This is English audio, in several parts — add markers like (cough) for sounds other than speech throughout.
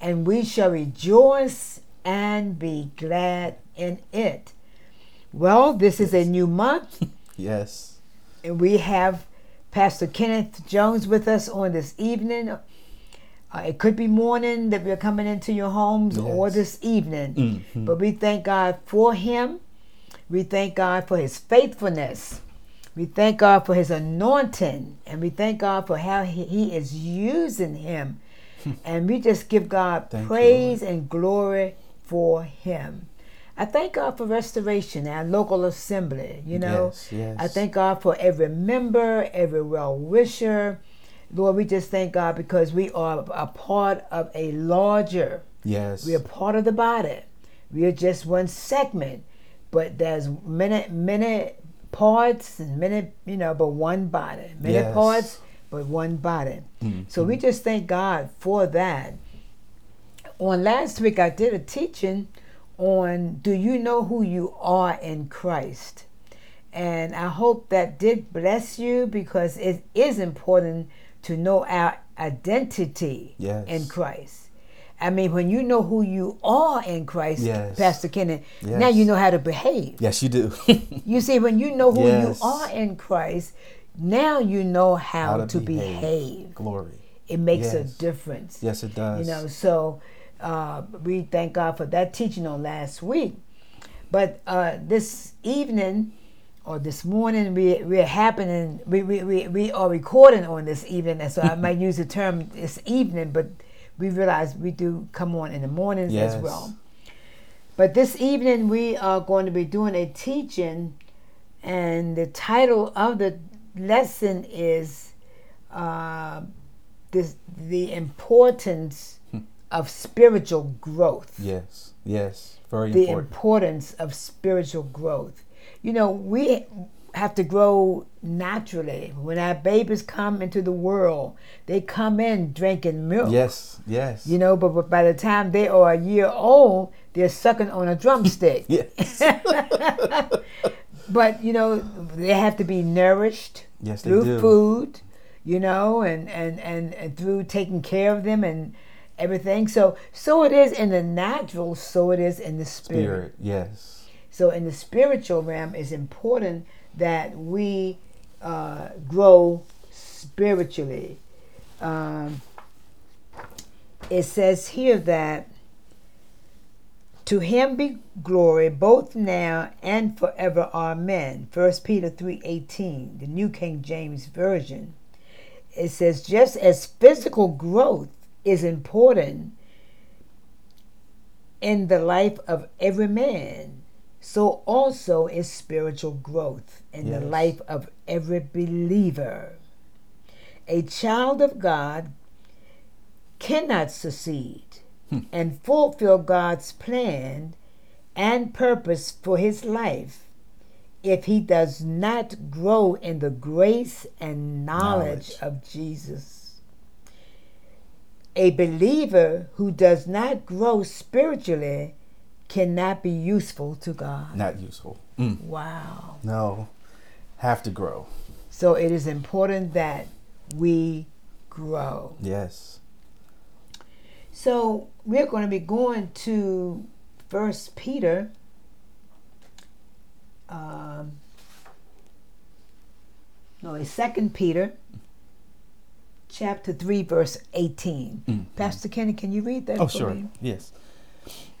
and we shall rejoice and be glad in it. Well, this is a new month, (laughs) Yes. and we have Pastor Kenneth Jones with us on this evening. Uh, it could be morning that we're coming into your homes or this evening, Mhm. but we thank God for him. We thank God for his faithfulness. We thank God for his anointing, and we thank God for how he, he is using him. (laughs) and we just give God Thank you, praise and glory for him. I thank God for restoration, our local assembly. You know, Yes, yes. I thank God for every member, every well wisher. Lord, we just thank God because we are a part of a larger Yes. we are part of the body. We are just one segment, but there's many, many parts and many, you know, but one body. Many Yes. parts, but one body. Mm-hmm. So we just thank God for that. On last week, I did a teaching on Do you know who you are in Christ? And I hope that did bless you because it is important to know our identity Yes. in Christ. I mean, when you know who you are in Christ, Yes. Pastor Kenneth, now you know how to behave. Yes, you do. (laughs) You see, when you know who Yes. you are in Christ, now you know how, How to, behave. behave. Glory. It makes a difference. Yes, it does. You know, so uh, we thank God for that teaching on last week. But uh, this evening or this morning, we we're happening. We, we, we, we are recording on this evening, and so I might (laughs) use the term this evening, but we realize we do come on in the mornings as well. But this evening, we are going to be doing a teaching, and the title of the lesson is uh, this, the importance of spiritual growth. Yes. Yes. Very important. The important. importance of spiritual growth. You know, we have to grow naturally. When our babies come into the world, they come in drinking milk. Yes. Yes. You know, but, but by the time they are a year old, they're sucking on a drumstick. (laughs) Yes. (laughs) But you know, they have to be nourished Yes, they through do. food, you know, and, and, and, and through taking care of them and everything. So so it is in the natural, so it is in the spirit. Spirit. Yes. So in the spiritual realm, it's important that we uh, grow spiritually. Um, it says here that to him be glory both now and forever. Amen. First Peter 3:18, the New King James Version. It says just as physical growth is important in the life of every man, so also is spiritual growth in the life of every believer. A child of God cannot succeed and fulfill God's plan and purpose for his life if he does not grow in the grace and knowledge, Knowledge. of Jesus. A believer who does not grow spiritually cannot be useful to God. Not useful. Mm. Wow. No. Have to grow. So it is important that we grow. Yes. So we're going to be going to First Peter, um, no, it's Second Peter, chapter three, verse eighteen. Mhm. Pastor Kenny, can you read that? Oh, sure. me? Yes.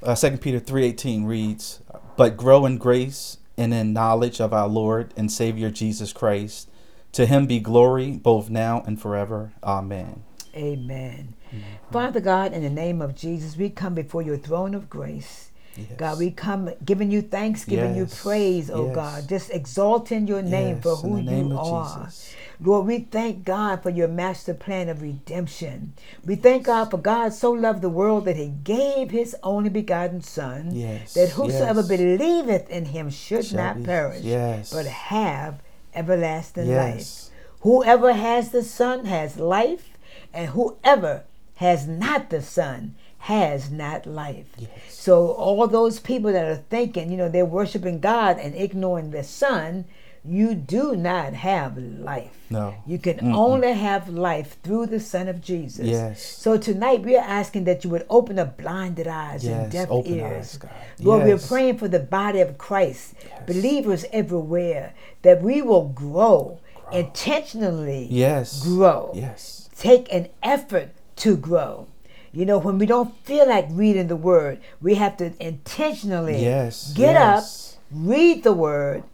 Uh, 2 Peter 3.18 reads, But grow in grace and in knowledge of our Lord and Savior Jesus Christ. To him be glory both now and forever. Amen. Amen. Mm-hmm. Father God, in the name of Jesus, we come before your throne of grace Yes. God, we come giving you thanks, giving you praise, oh Yes. God, just exalting your name for Yes, who name you are. Jesus. Lord, we thank God for your master plan of redemption. We thank God for God so loved the world that he gave his only begotten Son, Yes, that whosoever yes. believeth in him should Shall not be- perish, yes. but have everlasting life. Whoever has the Son has life, and whoever has not the Son has not life. Yes. So all those people that are thinking, you know, they're worshiping God and ignoring the Son, you do not have life. No. You can Mm-mm. only have life through the Son of Jesus. Yes. So tonight we are asking that you would open up blinded eyes and deaf open ears. eyes, God. Lord, Yes. we're praying for the body of Christ, Yes. believers everywhere, that we will grow, Grow. intentionally Yes. grow Yes. Take an effort to grow. You know, when we don't feel like reading the word, we have to intentionally Yes, get yes. up, read the word.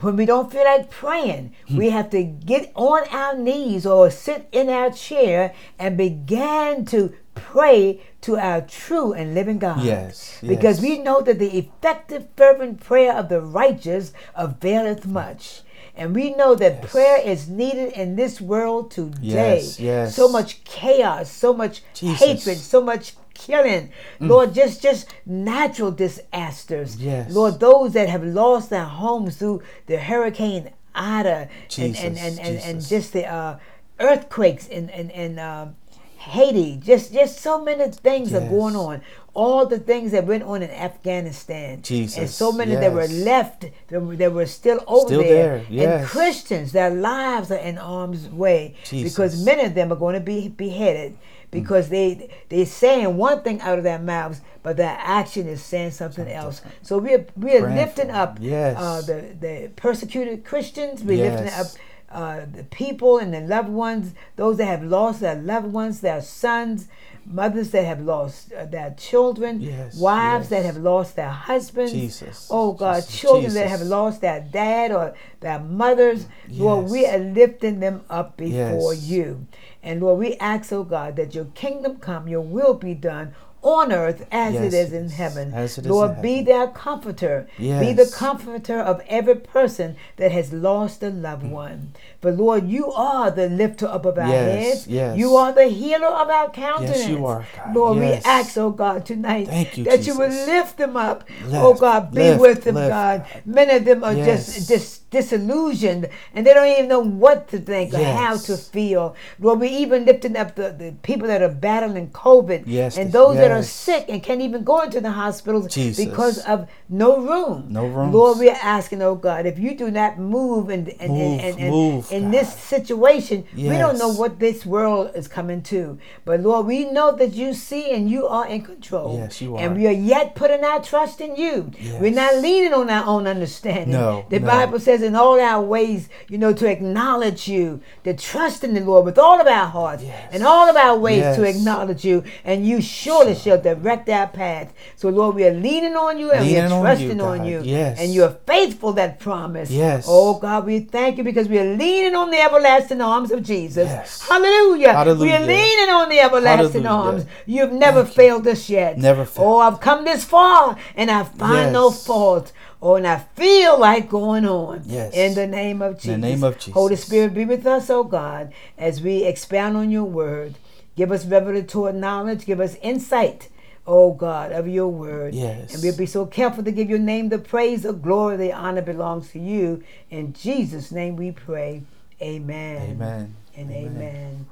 When we don't feel like praying, Hmm. we have to get on our knees or sit in our chair and begin to pray to our true and living God. Yes, Because yes. we know that the effective, fervent prayer of the righteous availeth much. And we know that Yes. prayer is needed in this world today. Yes, yes. So much chaos, so much Jesus. hatred, so much killing. Lord, just just natural disasters. Yes. Lord, those that have lost their homes through the hurricane Ida and, and, Jesus, and, and, and just the uh, earthquakes in, in, in um, Haiti. Just just so many things are going on. All the things that went on in Afghanistan. And so many that were left that were, that were still over Still there. there, yes. And Christians, their lives are in harm's way because many of them are going to be beheaded because they they're saying one thing out of their mouths, but their action is saying something else. So we're we're lifting up them. Yes. uh, the the persecuted Christians. We're lifting up Yes. Uh, the people and the loved ones, those that have lost their loved ones, their sons, mothers that have lost uh, their children, Yes, wives that have lost their husbands. Jesus, Oh God, Jesus, children that have lost their dad or their mothers. Lord, we are lifting them up before Yes. you. And Lord, we ask, oh God, that your kingdom come, your will be done on earth as it Yes, is in heaven. as it is Lord, in be heaven. their comforter. Be the comforter of every person that has lost a loved one. But Lord, you are the lifter up of our Yes, heads. yes. You are the healer of our countenance. Yes, you are, God. Lord, Yes. we ask, oh God, tonight Thank you, that you would lift them up. Oh lift, oh God, be lift, with them, lift, God. God. Many of them are Yes. just dis- disillusioned and they don't even know what to think or how to feel. Lord, we even lifting up the, the people that are battling COVID Yes, and those that are sick and can't even go into the hospitals Jesus. because of no room. No rooms. Lord, we are asking, oh God, if you do not move and, and, Move, and, and, move, in God. this situation, we don't know what this world is coming to. But Lord, we know that you see and you are in control. Yes, you are. And we are yet putting our trust in you. We're not leaning on our own understanding. No, The no. Bible says in all our ways, you know, to acknowledge you, to trust in the Lord with all of our hearts Yes. and all of our ways to acknowledge you, and you surely shall direct our path. So, Lord, we are leaning on you and we Leaning are on trusting you, on you. Yes. And you're faithful that promise. Yes. Oh, God, we thank you because we are leaning on the everlasting arms of Jesus. Yes. Hallelujah. Hallelujah. We are leaning on the everlasting Hallelujah. arms. You've never failed us yet. Never failed. Oh, I've come this far and I find no fault. Oh, and I feel like going on. Yes. In the name of Jesus. In the name of Jesus. Holy Spirit, be with us, oh God, as we expound on your word. Give us revelatory knowledge. Give us insight, oh God, of your word. Yes. And we'll be so careful to give your name the praise, the glory, the honor belongs to you. In Jesus' name we pray. Amen. Amen. And Amen. amen.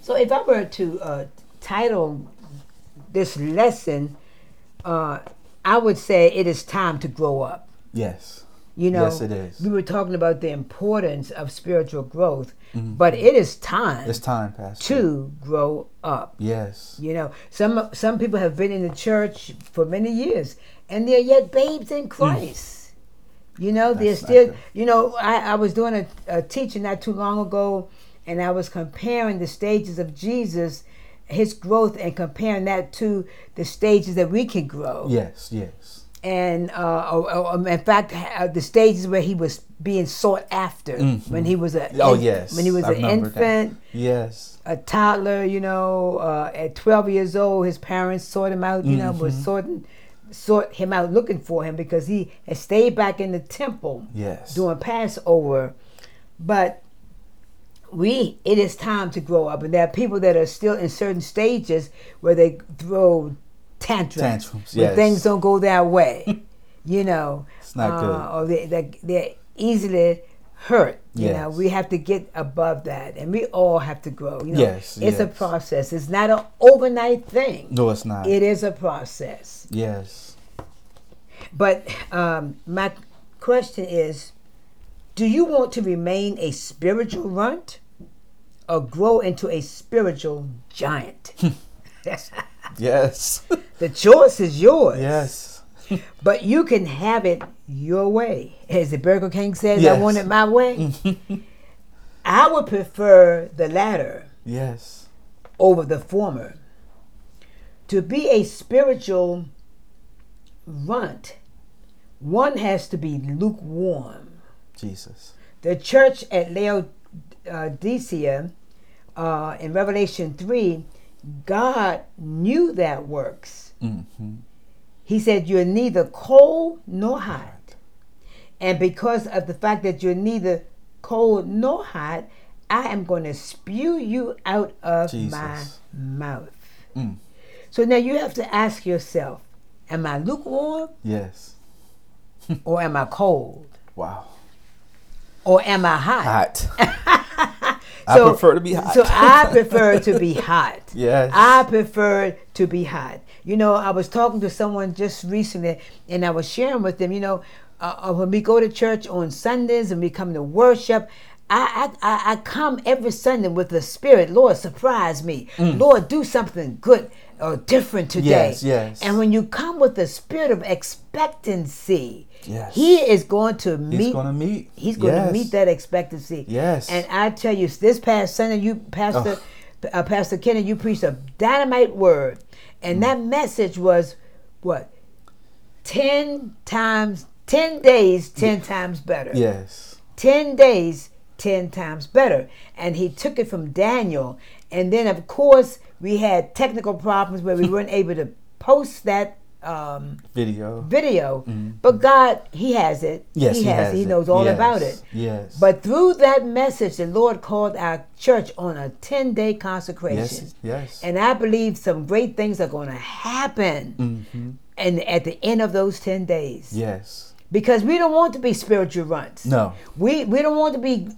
So if I were to uh, title this lesson, uh, I would say it is time to grow up. Yes. You know, Yes, it is. we were talking about the importance of spiritual growth, but it is time Mm-hmm. It's time, Pastor. to grow up. Yes. You know, some some people have been in the church for many years, and they're yet babes in Christ. You know, they're Mm. That's not still. good. You know, I, I was doing a, a teaching not too long ago, and I was comparing the stages of Jesus, his growth, and comparing that to the stages that we can grow Yes. Yes. and uh, or, or, in fact, uh, the stages where he was being sought after when he was a Oh yes. when he was I an remember that. infant, Yes. a toddler. You know, uh, at twelve years old, his parents sought him out. You know, was Mm-hmm. sorting sought him out looking for him because he had stayed back in the temple Yes. during Passover. But we, it is time to grow up, and there are people that are still in certain stages where they throw tantrums, Tantrums, when yes. things don't go their way. (laughs) you know, It's not good. uh, or they, they they're easily hurt. You know, we have to get above that, and we all have to grow. You know, Yes, it's a process. It's not an overnight thing. No, it's not. It is a process. yes. But um, my question is do you want to remain a spiritual runt or grow into a spiritual giant? Hmm. (laughs) Yes. the choice is yours. yes. (laughs) But you can have it your way. As the Burger King says, I want it my way. (laughs) I would prefer the latter Yes. over the former. To be a spiritual runt, one has to be lukewarm. Jesus. The church at Laodicea uh, in Revelation 3, God knew that works. hmm He said, You're neither cold nor hot. And because of the fact that you're neither cold nor hot, I am going to spew you out of my mouth. Mm. So now you have to ask yourself Am I lukewarm Yes. or am I cold? Wow. Or am I hot? Hot. (laughs) I prefer to be hot. So I (laughs) prefer to be hot. Yes. I prefer to be hot. You know, I was talking to someone just recently, and I was sharing with them. You know, uh, uh, when we go to church on Sundays and we come to worship. I, I, I- come every Sunday with the Spirit. Lord, surprise me. Lord, do something good or different today. Mm. Yes, yes. And when you come with the spirit of expectancy, Yes. He is going to meet. He's going to meet. He's going Yes. to meet that expectancy. Yes. And I tell you, this past Sunday, you Pastor uh, Pastor Kenny, you preached a dynamite word, and that message was what ten times, ten days, ten times better. Yes. 10 days, 10 times better. And he took it from Daniel. And then, of course, we had technical problems where we (laughs) weren't able to post that um, Video. video. But God, He has it. Mm-hmm. Yes, He, he has, has it. He knows all Yes, about it. yes. But through that message, the Lord called our church on a 10 day consecration. Yes. Yes. And I believe some great things are going to happen. hmm And at the end of those 10 days. Yes. Because we don't want to be spiritual runts. No. We we don't want to be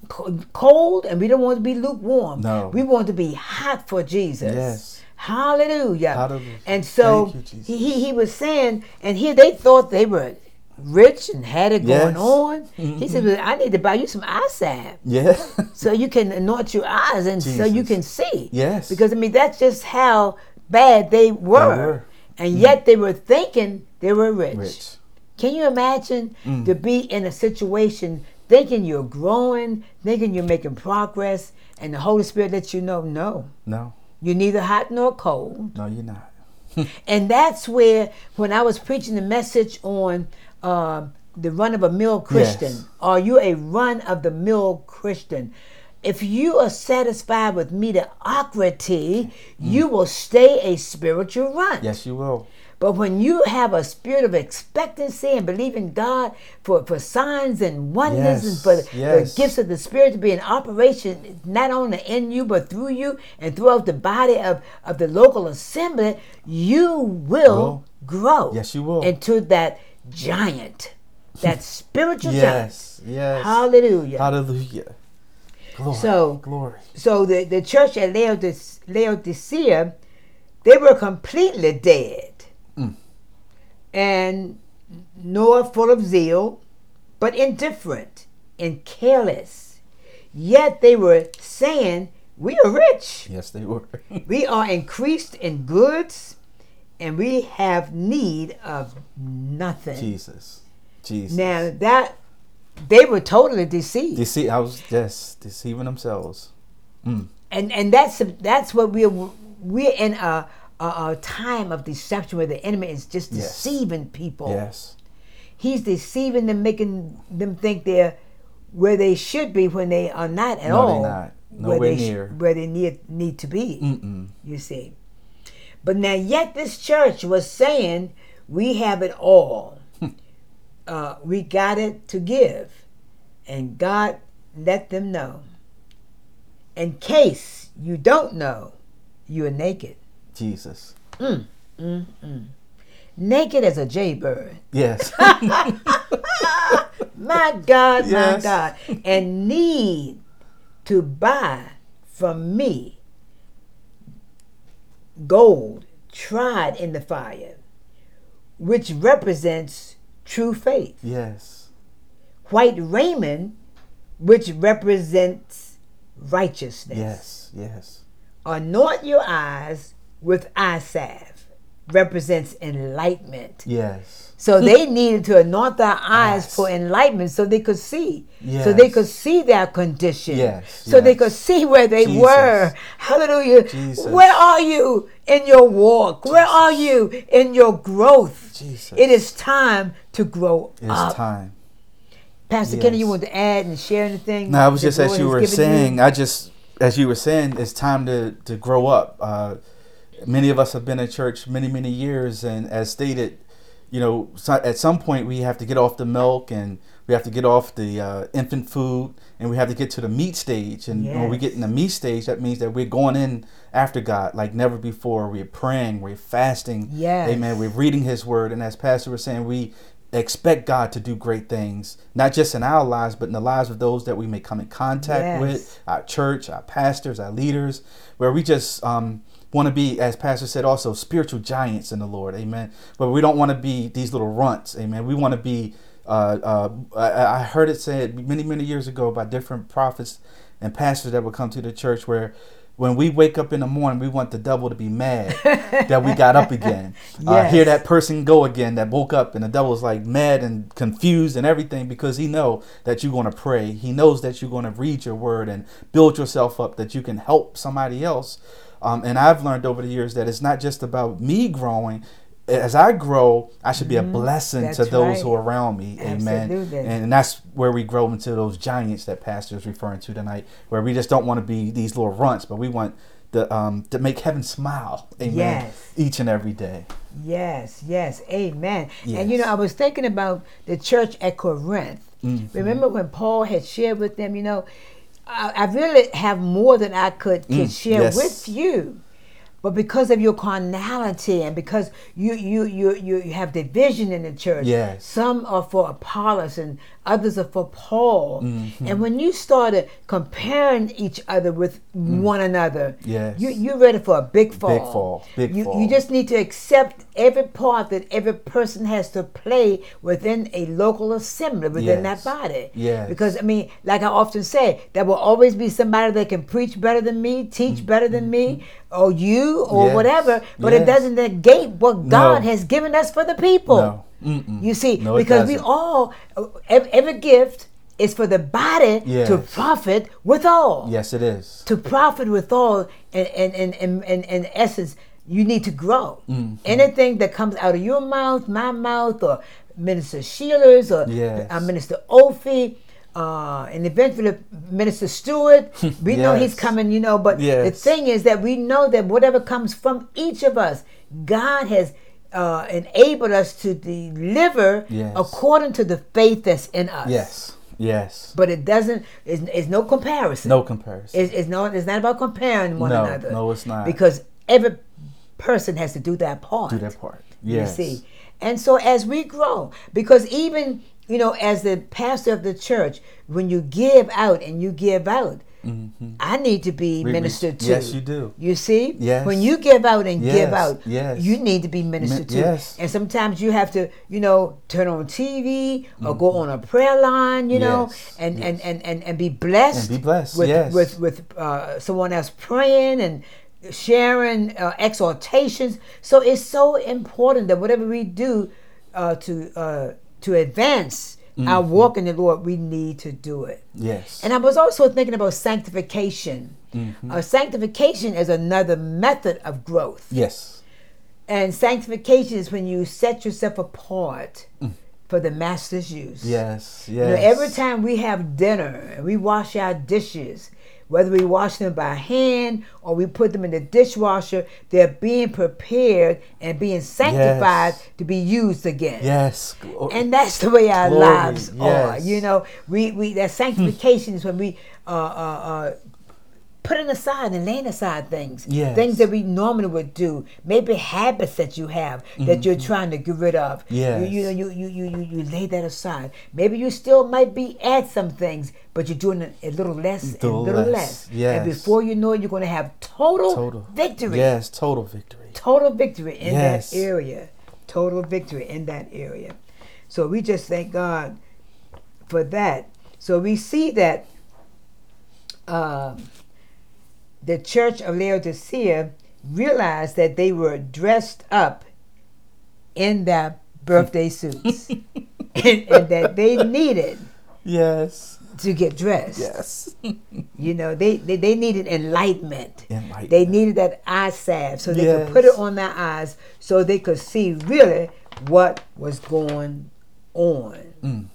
cold and we don't want to be lukewarm. No. We want to be hot for Jesus. Yes. Hallelujah. Hallelujah. And so you, he, he was saying, and here they thought they were rich and had it going Yes. Mm-hmm. on. He said, well, I need to buy you some eye salve Yeah. (laughs) so you can anoint your eyes and so you can see. Yes. Because I mean that's just how bad they were. were. And yet they were thinking they were Rich. can you imagine Mm. to be in a situation thinking you're growing, thinking you're making progress, and the Holy Spirit lets you know, no, No. You're neither hot nor cold. No, you're not. (laughs) And that's where, when I was preaching the message on um the run of a mill Christian, Yes. are you a run of the mill Christian? If you are satisfied with mediocrity, you will stay a spiritual run. Mm. Yes, you will. But when you have a spirit of expectancy and believe in God for, for signs and wonders and for the, yes. the gifts of the Spirit to be in operation, not only in you, but through you and throughout the body of, of the local assembly, you will Will. grow Yes, you will. into that giant, that spiritual (laughs) Yes. giant. Yes. Hallelujah. Hallelujah. Glory. So- glory. So the, the church at Laodice- Laodicea, they were completely dead. And nor full of zeal, but indifferent and careless. Yet they were saying, We are rich. Yes, they were. (laughs) We are increased in goods, and we have need of nothing. Jesus. Jesus. Now that they were totally deceived. see, I was just deceiving themselves. Mm. and and that's that's what we're we're in a, a, a time of deception where the enemy is just Yes. deceiving people. Yes. He's deceiving them, making them think they're where they should be when they are not at No, all. they're not. where Nowhere they sh- near. where they need need to be. Mm-mm. You see, but now yet this church was saying we have it all. uh, we got it to give, and God let them know. In case you don't know, you are naked. Jesus. Mm, mm, mm. Naked as a jaybird. Yes. (laughs) (laughs) my God, Yes. my God. And need to buy from me gold tried in the fire, which represents true faith. yes. White raiment, which represents righteousness. Yes. Yes. Anoint your eyes with salve, represents enlightenment. Yes. So (laughs) they needed to anoint their eyes Yes. for enlightenment so they could see. Yes. So they could see their condition. Yes, So they could see where they Jesus. were. Hallelujah. Jesus. Where are you in your walk? Where are you in your growth? Jesus. It is time to grow It's up. It's time. Pastor Kenny, you want to add and share anything? No, I was just as you were saying. I just as you were saying, it's time to to grow up. Uh, many of us have been in church many many years, and as stated, you know, at some point we have to get off the milk and we have to get off the uh, infant food, and we have to get to the meat stage. And when we get in the meat stage, that means that we're going in after God like never before. We're praying, we're fasting. Yes. Amen. We're reading His Word, and as Pastor was saying, we expect God to do great things, not just in our lives, but in the lives of those that we may come in contact Yes. with, our church, our pastors, our leaders, where we just um, want to be, as Pastor said, also spiritual giants in the Lord. Amen. But we don't want to be these little runts. Amen. We want to be. Uh, uh, I, I heard it said many, many years ago by different prophets and pastors that would come to the church where when we wake up in the morning, we want the devil to be mad (laughs) that we got up again. uh, hear that person go again that woke up and the devil devil's like mad and confused and everything because he know that you're going to pray. He knows that you're going to read your word and build yourself up that you can help somebody else. Um, and I've learned over the years that it's not just about me growing. As I grow, I should be a blessing to Mm-hmm. Those right. who are around me. Amen. Absolutely. And that's where we grow into those giants that Pastor is referring to tonight, where we just don't want to be these little runts, but we want the um, to make heaven smile. Amen. Yes. Each and every day. Yes, yes, amen. And you know, I was thinking about the church at Corinth. Mm-hmm. Remember when Paul had shared with them, you know, I, I really have more than I could, could share Mm, yes. with you. But because of your carnality and because you you you you you have division in the church, Yes. some are for Apollos and others are for Paul. Mm-hmm. And when you started comparing each other with one another, Mm. Yes. you you're ready for a big fall. fall. Big you, fall. you just need to accept every part that every person has to play within a local assembly within Yes. that body. Yes. Because I mean, like I often say, there will always be somebody that can preach better than me, teach better than me, or you, or Mm-hmm. Yes. whatever. But it doesn't negate what God No. has given us for the people. No. Mm-mm. You see, No, because we all every, gift is for the body to profit with all Yes, it is. to profit with all and and and in, in, in essence you need to grow Mm-hmm. anything that comes out of your mouth my mouth or minister sheila's or Yes. uh, minister Ophi, uh, and eventually minister stewart (laughs) we know he's coming you know but the thing is that we know that whatever comes from each of us god has uh, enabled us to deliver Yes. according to the faith that's in us Yes. Yes. but it doesn't it's, it's no comparison No comparison. it's, it's not. It's not about comparing one No, another. no, it's not. Because every person has to do that part. Do that part. Yes. You see, and so as we grow, because even you know, as the pastor of the church, when you give out and you give out, I need to be We- we- ministered to. Mm-hmm. yes, you do. You see, Yes. when you give out and give out, yes. you need to be ministered to. yes. And sometimes you have to, you know, turn on TV or go on a prayer line, you know, Mm-hmm. Yes, and, and, and, and and be blessed. And be blessed, with yes. with with uh, someone else praying and sharing uh, exhortations. So it's so important that whatever we do uh, to uh, to advance our Mm-hmm. walk in the Lord, we need to do it. Yes. And I was also thinking about sanctification. Mm-hmm. Uh, sanctification is another method of growth. yes. And sanctification is when you set yourself apart for the master's use. Yes. Yes. You know, every time we have dinner and we wash our dishes, whether we wash them by hand or we put them in the dishwasher, they're being prepared and being sanctified Yes. to be used again. Yes. And that's the way our Glory, lives are. You know, we, we that sanctification is when we uh, uh, uh, putting aside and laying aside things. Yes. Things that we normally would do. Maybe habits that you have that you're trying to get rid of. Mm-hmm. Yes. You, you, you, you, you, you lay that aside. Maybe you still might be at some things, but you're doing a little less and a Little little less. less. Yes. And before you know it, you're going to have total, Total victory. Yes, total victory. Total victory in Yes. that area. Total victory in that area. So we just thank God for that. So we see that um, the church of Laodicea realized that they were dressed up in their birthday suits (laughs) and, and that they needed Yes. to get dressed. Yes. You know, they, they, they needed enlightenment. Enlightenment. They needed that eye salve so they could put it on their eyes so they could see really what was going on. Mm.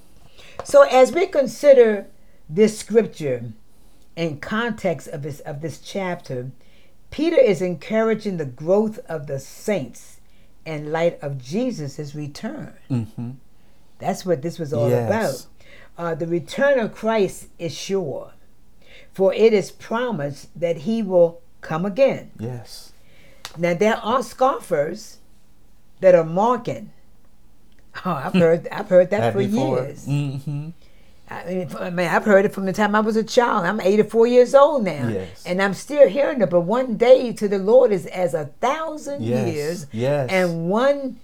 So as we consider this scripture in context of this of this chapter, Peter is encouraging the growth of the saints in light of Jesus' return. hmm That's what this was all Yes. about. Uh, the return of Christ is sure, for it is promised that he will come again. Yes. Now, there are scoffers that are mocking. Oh, I've (laughs) heard, I've heard that, for years. hmm I mean, I mean, I've heard it from the time I was a child. I'm 84 years old now, Yes. and I'm still hearing it. But one day to the Lord is as a thousand Yes. years, Yes. and one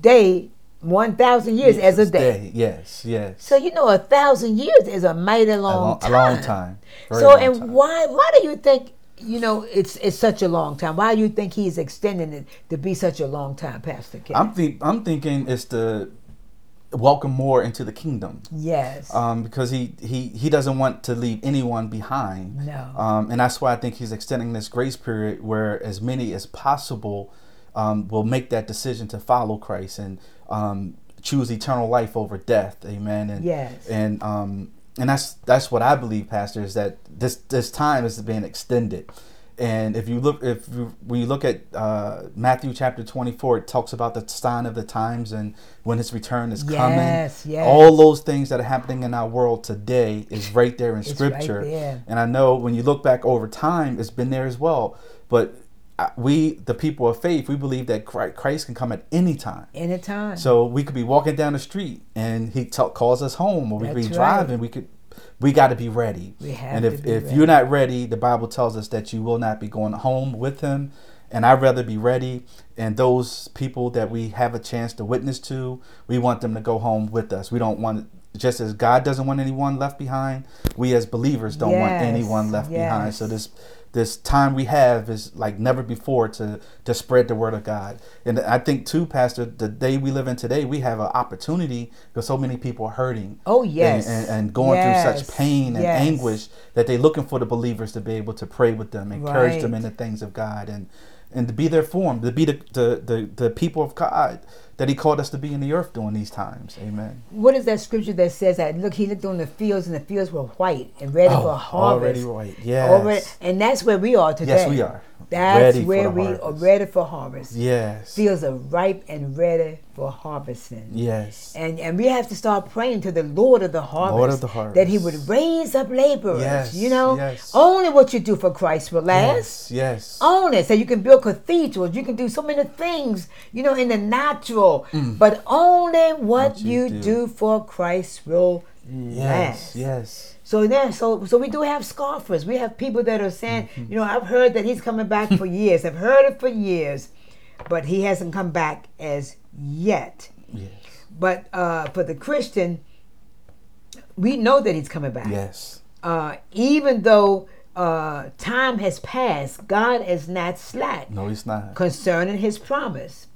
day, one thousand years as a Yes, day. Yes. Yes. So you know, a thousand years is a mighty a, long long, a time. long time. Very So, long and time. why why do you think you know it's it's such a long time? Why do you think he's extending it to be such a long time, Pastor Ken? I'm think I'm thinking it's to welcome more into the kingdom. yes. Um, because he, he he doesn't want to leave anyone behind. No. Um, and that's why I think he's extending this grace period where as many as possible um, will make that decision to follow Christ and um, choose eternal life over death. Amen. And Yes. and um, and that's that's what I believe, Pastor, is that this this time is being extended. And if you look, if you, when look at uh, Matthew chapter twenty four, it talks about the sign of the times and when His return is coming. Yes, yes. All those things that are happening in our world today is right there in It's right Scripture. there. And I know when you look back over time, it's been there as well. But uh, we, the people of faith, we believe that Christ can come at any time. Anytime. So we could be walking down the street and he t- calls us home, or we could be right. driving. We could, we got to be ready. We have and to if be if ready. you're not ready, the Bible tells us that you will not be going home with him. And I'd rather be ready. And those people that we have a chance to witness to, we want them to go home with us. We don't want, just as God doesn't want anyone left behind, we as believers don't want anyone left behind. So this this time we have is like never before to to spread the word of God. And I think too, Pastor, the day we live in today, we have an opportunity because so many people are hurting. Oh, and- yes. and, and going through such pain and yes. anguish that they're looking for the believers to be able to pray with them, encourage them in the things of God, and and to be there for them, to be the the, the, the people of God that He called us to be in the earth during these times. Amen. what is that scripture that says that look he looked on the fields and the fields were white and ready for oh, harvest Oh, already right. Yes. Already- and that's where we are today Yes, we are. that's Ready where we are ready for harvest Yes. fields are ripe and ready for harvesting Yes. And and we have to start praying to the Lord of the harvest, Lord of the harvest. that He would raise up laborers. Yes, You know, yes. only what you do for Christ will last. Yes. Yes. It. So you can build cathedrals. You can do so many things, you know, in the natural. But only what, Mm. What you, you do. do. for Christ will last. Yes. Yes. So then, so so we do have scoffers. We have people that are saying, Mm-hmm. you know, I've heard that he's coming back for (laughs) years. I've heard it for years, but he hasn't come back as yet. Yes. But uh, for the Christian, we know that he's coming back. Yes. Uh, even though uh, time has passed, God is not slack No, He's not. concerning his promise.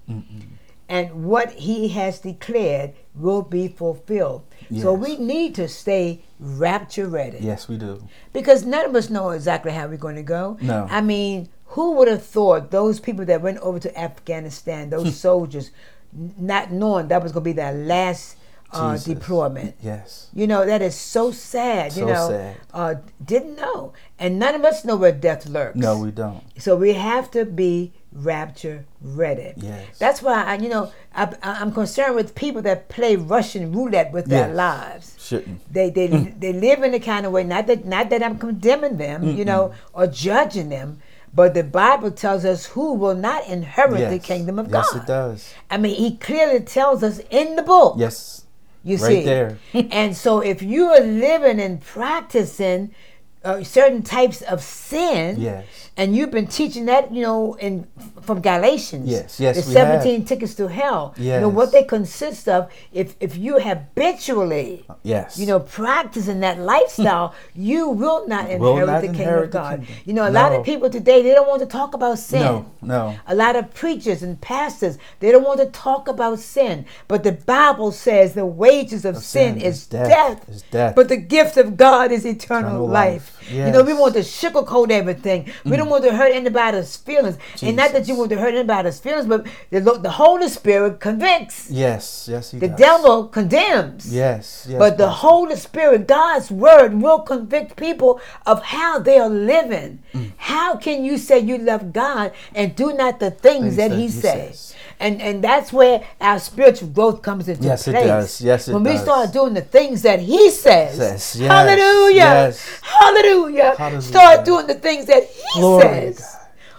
And what he has declared will be fulfilled. Yes. So we need to stay rapture ready. Yes, we do. Because none of us know exactly how we're going to go. No. I mean, who would have thought those people that went over to Afghanistan, those soldiers, not knowing that was going to be their last uh, deployment. Yes. You know, that is so sad. you So know, sad. Uh, didn't know. And none of us know where death lurks. No, we don't. So we have to be rapture ready. Yes. That's why, I, you know, I, I'm concerned with people that play Russian roulette with their lives. Shouldn't. They they (laughs) they live in a kind of way. Not that not that I'm condemning them, you know, or judging them, but the Bible tells us who will not inherit the kingdom of God. yes, it does. I mean, He clearly tells us in the book. Yes. You Right see, there. (laughs) and so if you are living and practicing uh, certain types of sin, Yes. And you've been teaching that, you know, in from Galatians, Yes, yes, the seventeen tickets to hell, you know what they consist of. If if you habitually, uh, Yes. you know, practicing that lifestyle, (laughs) you will not inherit Will not the kingdom inherit of God. kingdom. You know, a lot of people today they don't want to talk about sin. No, no. A lot of preachers and pastors, they don't want to talk about sin. But the Bible says the wages of, sin, sin is is death, death. is death. But the gift of God is eternal, Eternal life. life. You know, we want to sugarcoat everything. We don't want to hurt anybody's feelings. And not that you Jesus. want to hurt anybody's feelings, but the, the Holy Spirit convicts. Yes. Yes, he The does. devil condemns. Yes. Yes. But the. Holy Spirit, God's word, will convict people of how they are living. Mm. How can you say you love God and do not the things, Things that, that He, he says? says. And and that's where our spiritual growth comes into Yes, it does. Yes, it when we does. start doing the things that He says. Says, yes, Hallelujah. yes. Hallelujah. Hallelujah. Start doing the things that He Glory says. God.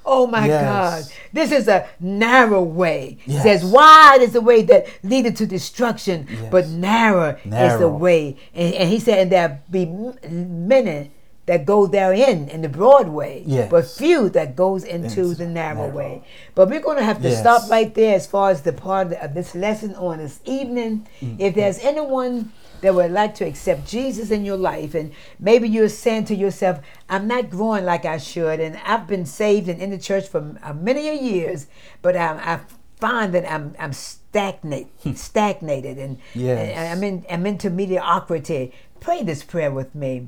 Oh my Yes. God. This is a narrow way. It Yes. says, wide is the way that leadeth to destruction, Yes. but narrow, is the way. And, and he said, and there be many that go therein in the broad way, Yes. but few that goes into the narrow, narrow. way. But we're going to have to Yes. stop right there as far as the part of this lesson on this evening. Mm-hmm. If there's anyone that would like to accept Jesus in your life, and maybe you're saying to yourself, I'm not growing like I should, and I've been saved and in the church for uh, many years, but I, I find that I'm, I'm stagnate, stagnated, and, Yes. and I'm, in, I'm into mediocrity. Pray this prayer with me.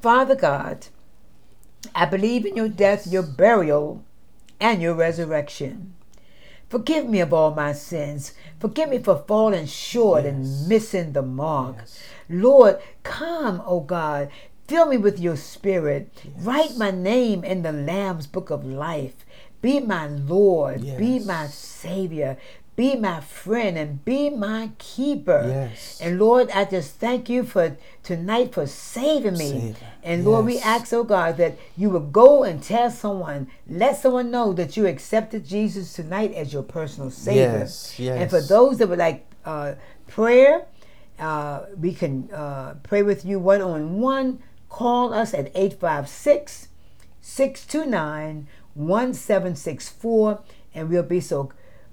Father God, I believe in your death, your burial, and your resurrection. Forgive me of all my sins. Forgive me for falling short and missing the mark. Yes. Lord, come, O God. Fill me with your spirit. Write my name in the Lamb's book of life. Be my Lord. Be my Savior. Be my friend and be my keeper. Yes. And Lord, I just thank you for tonight for saving me. Saving. And Lord, we ask, oh God, that you would go and tell someone, let someone know that you accepted Jesus tonight as your personal Savior. Yes, And for those that would like uh, prayer, uh, we can uh, pray with you one on one. Call us at 856 629 1764, and we'll be so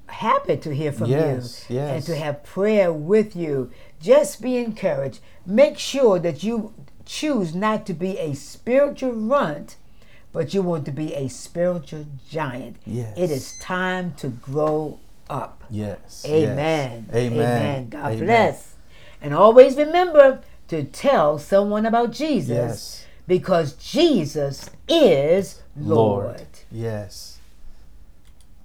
happy to hear from Yes, you and to have prayer with you. Just be encouraged. Make sure that you choose not to be a spiritual runt, but you want to be a spiritual giant. Yes. It is time to grow up. Yes. Amen. yes. Amen. God Amen. bless. And always remember to tell someone about Jesus Yes. because Jesus is Lord. Lord. Yes.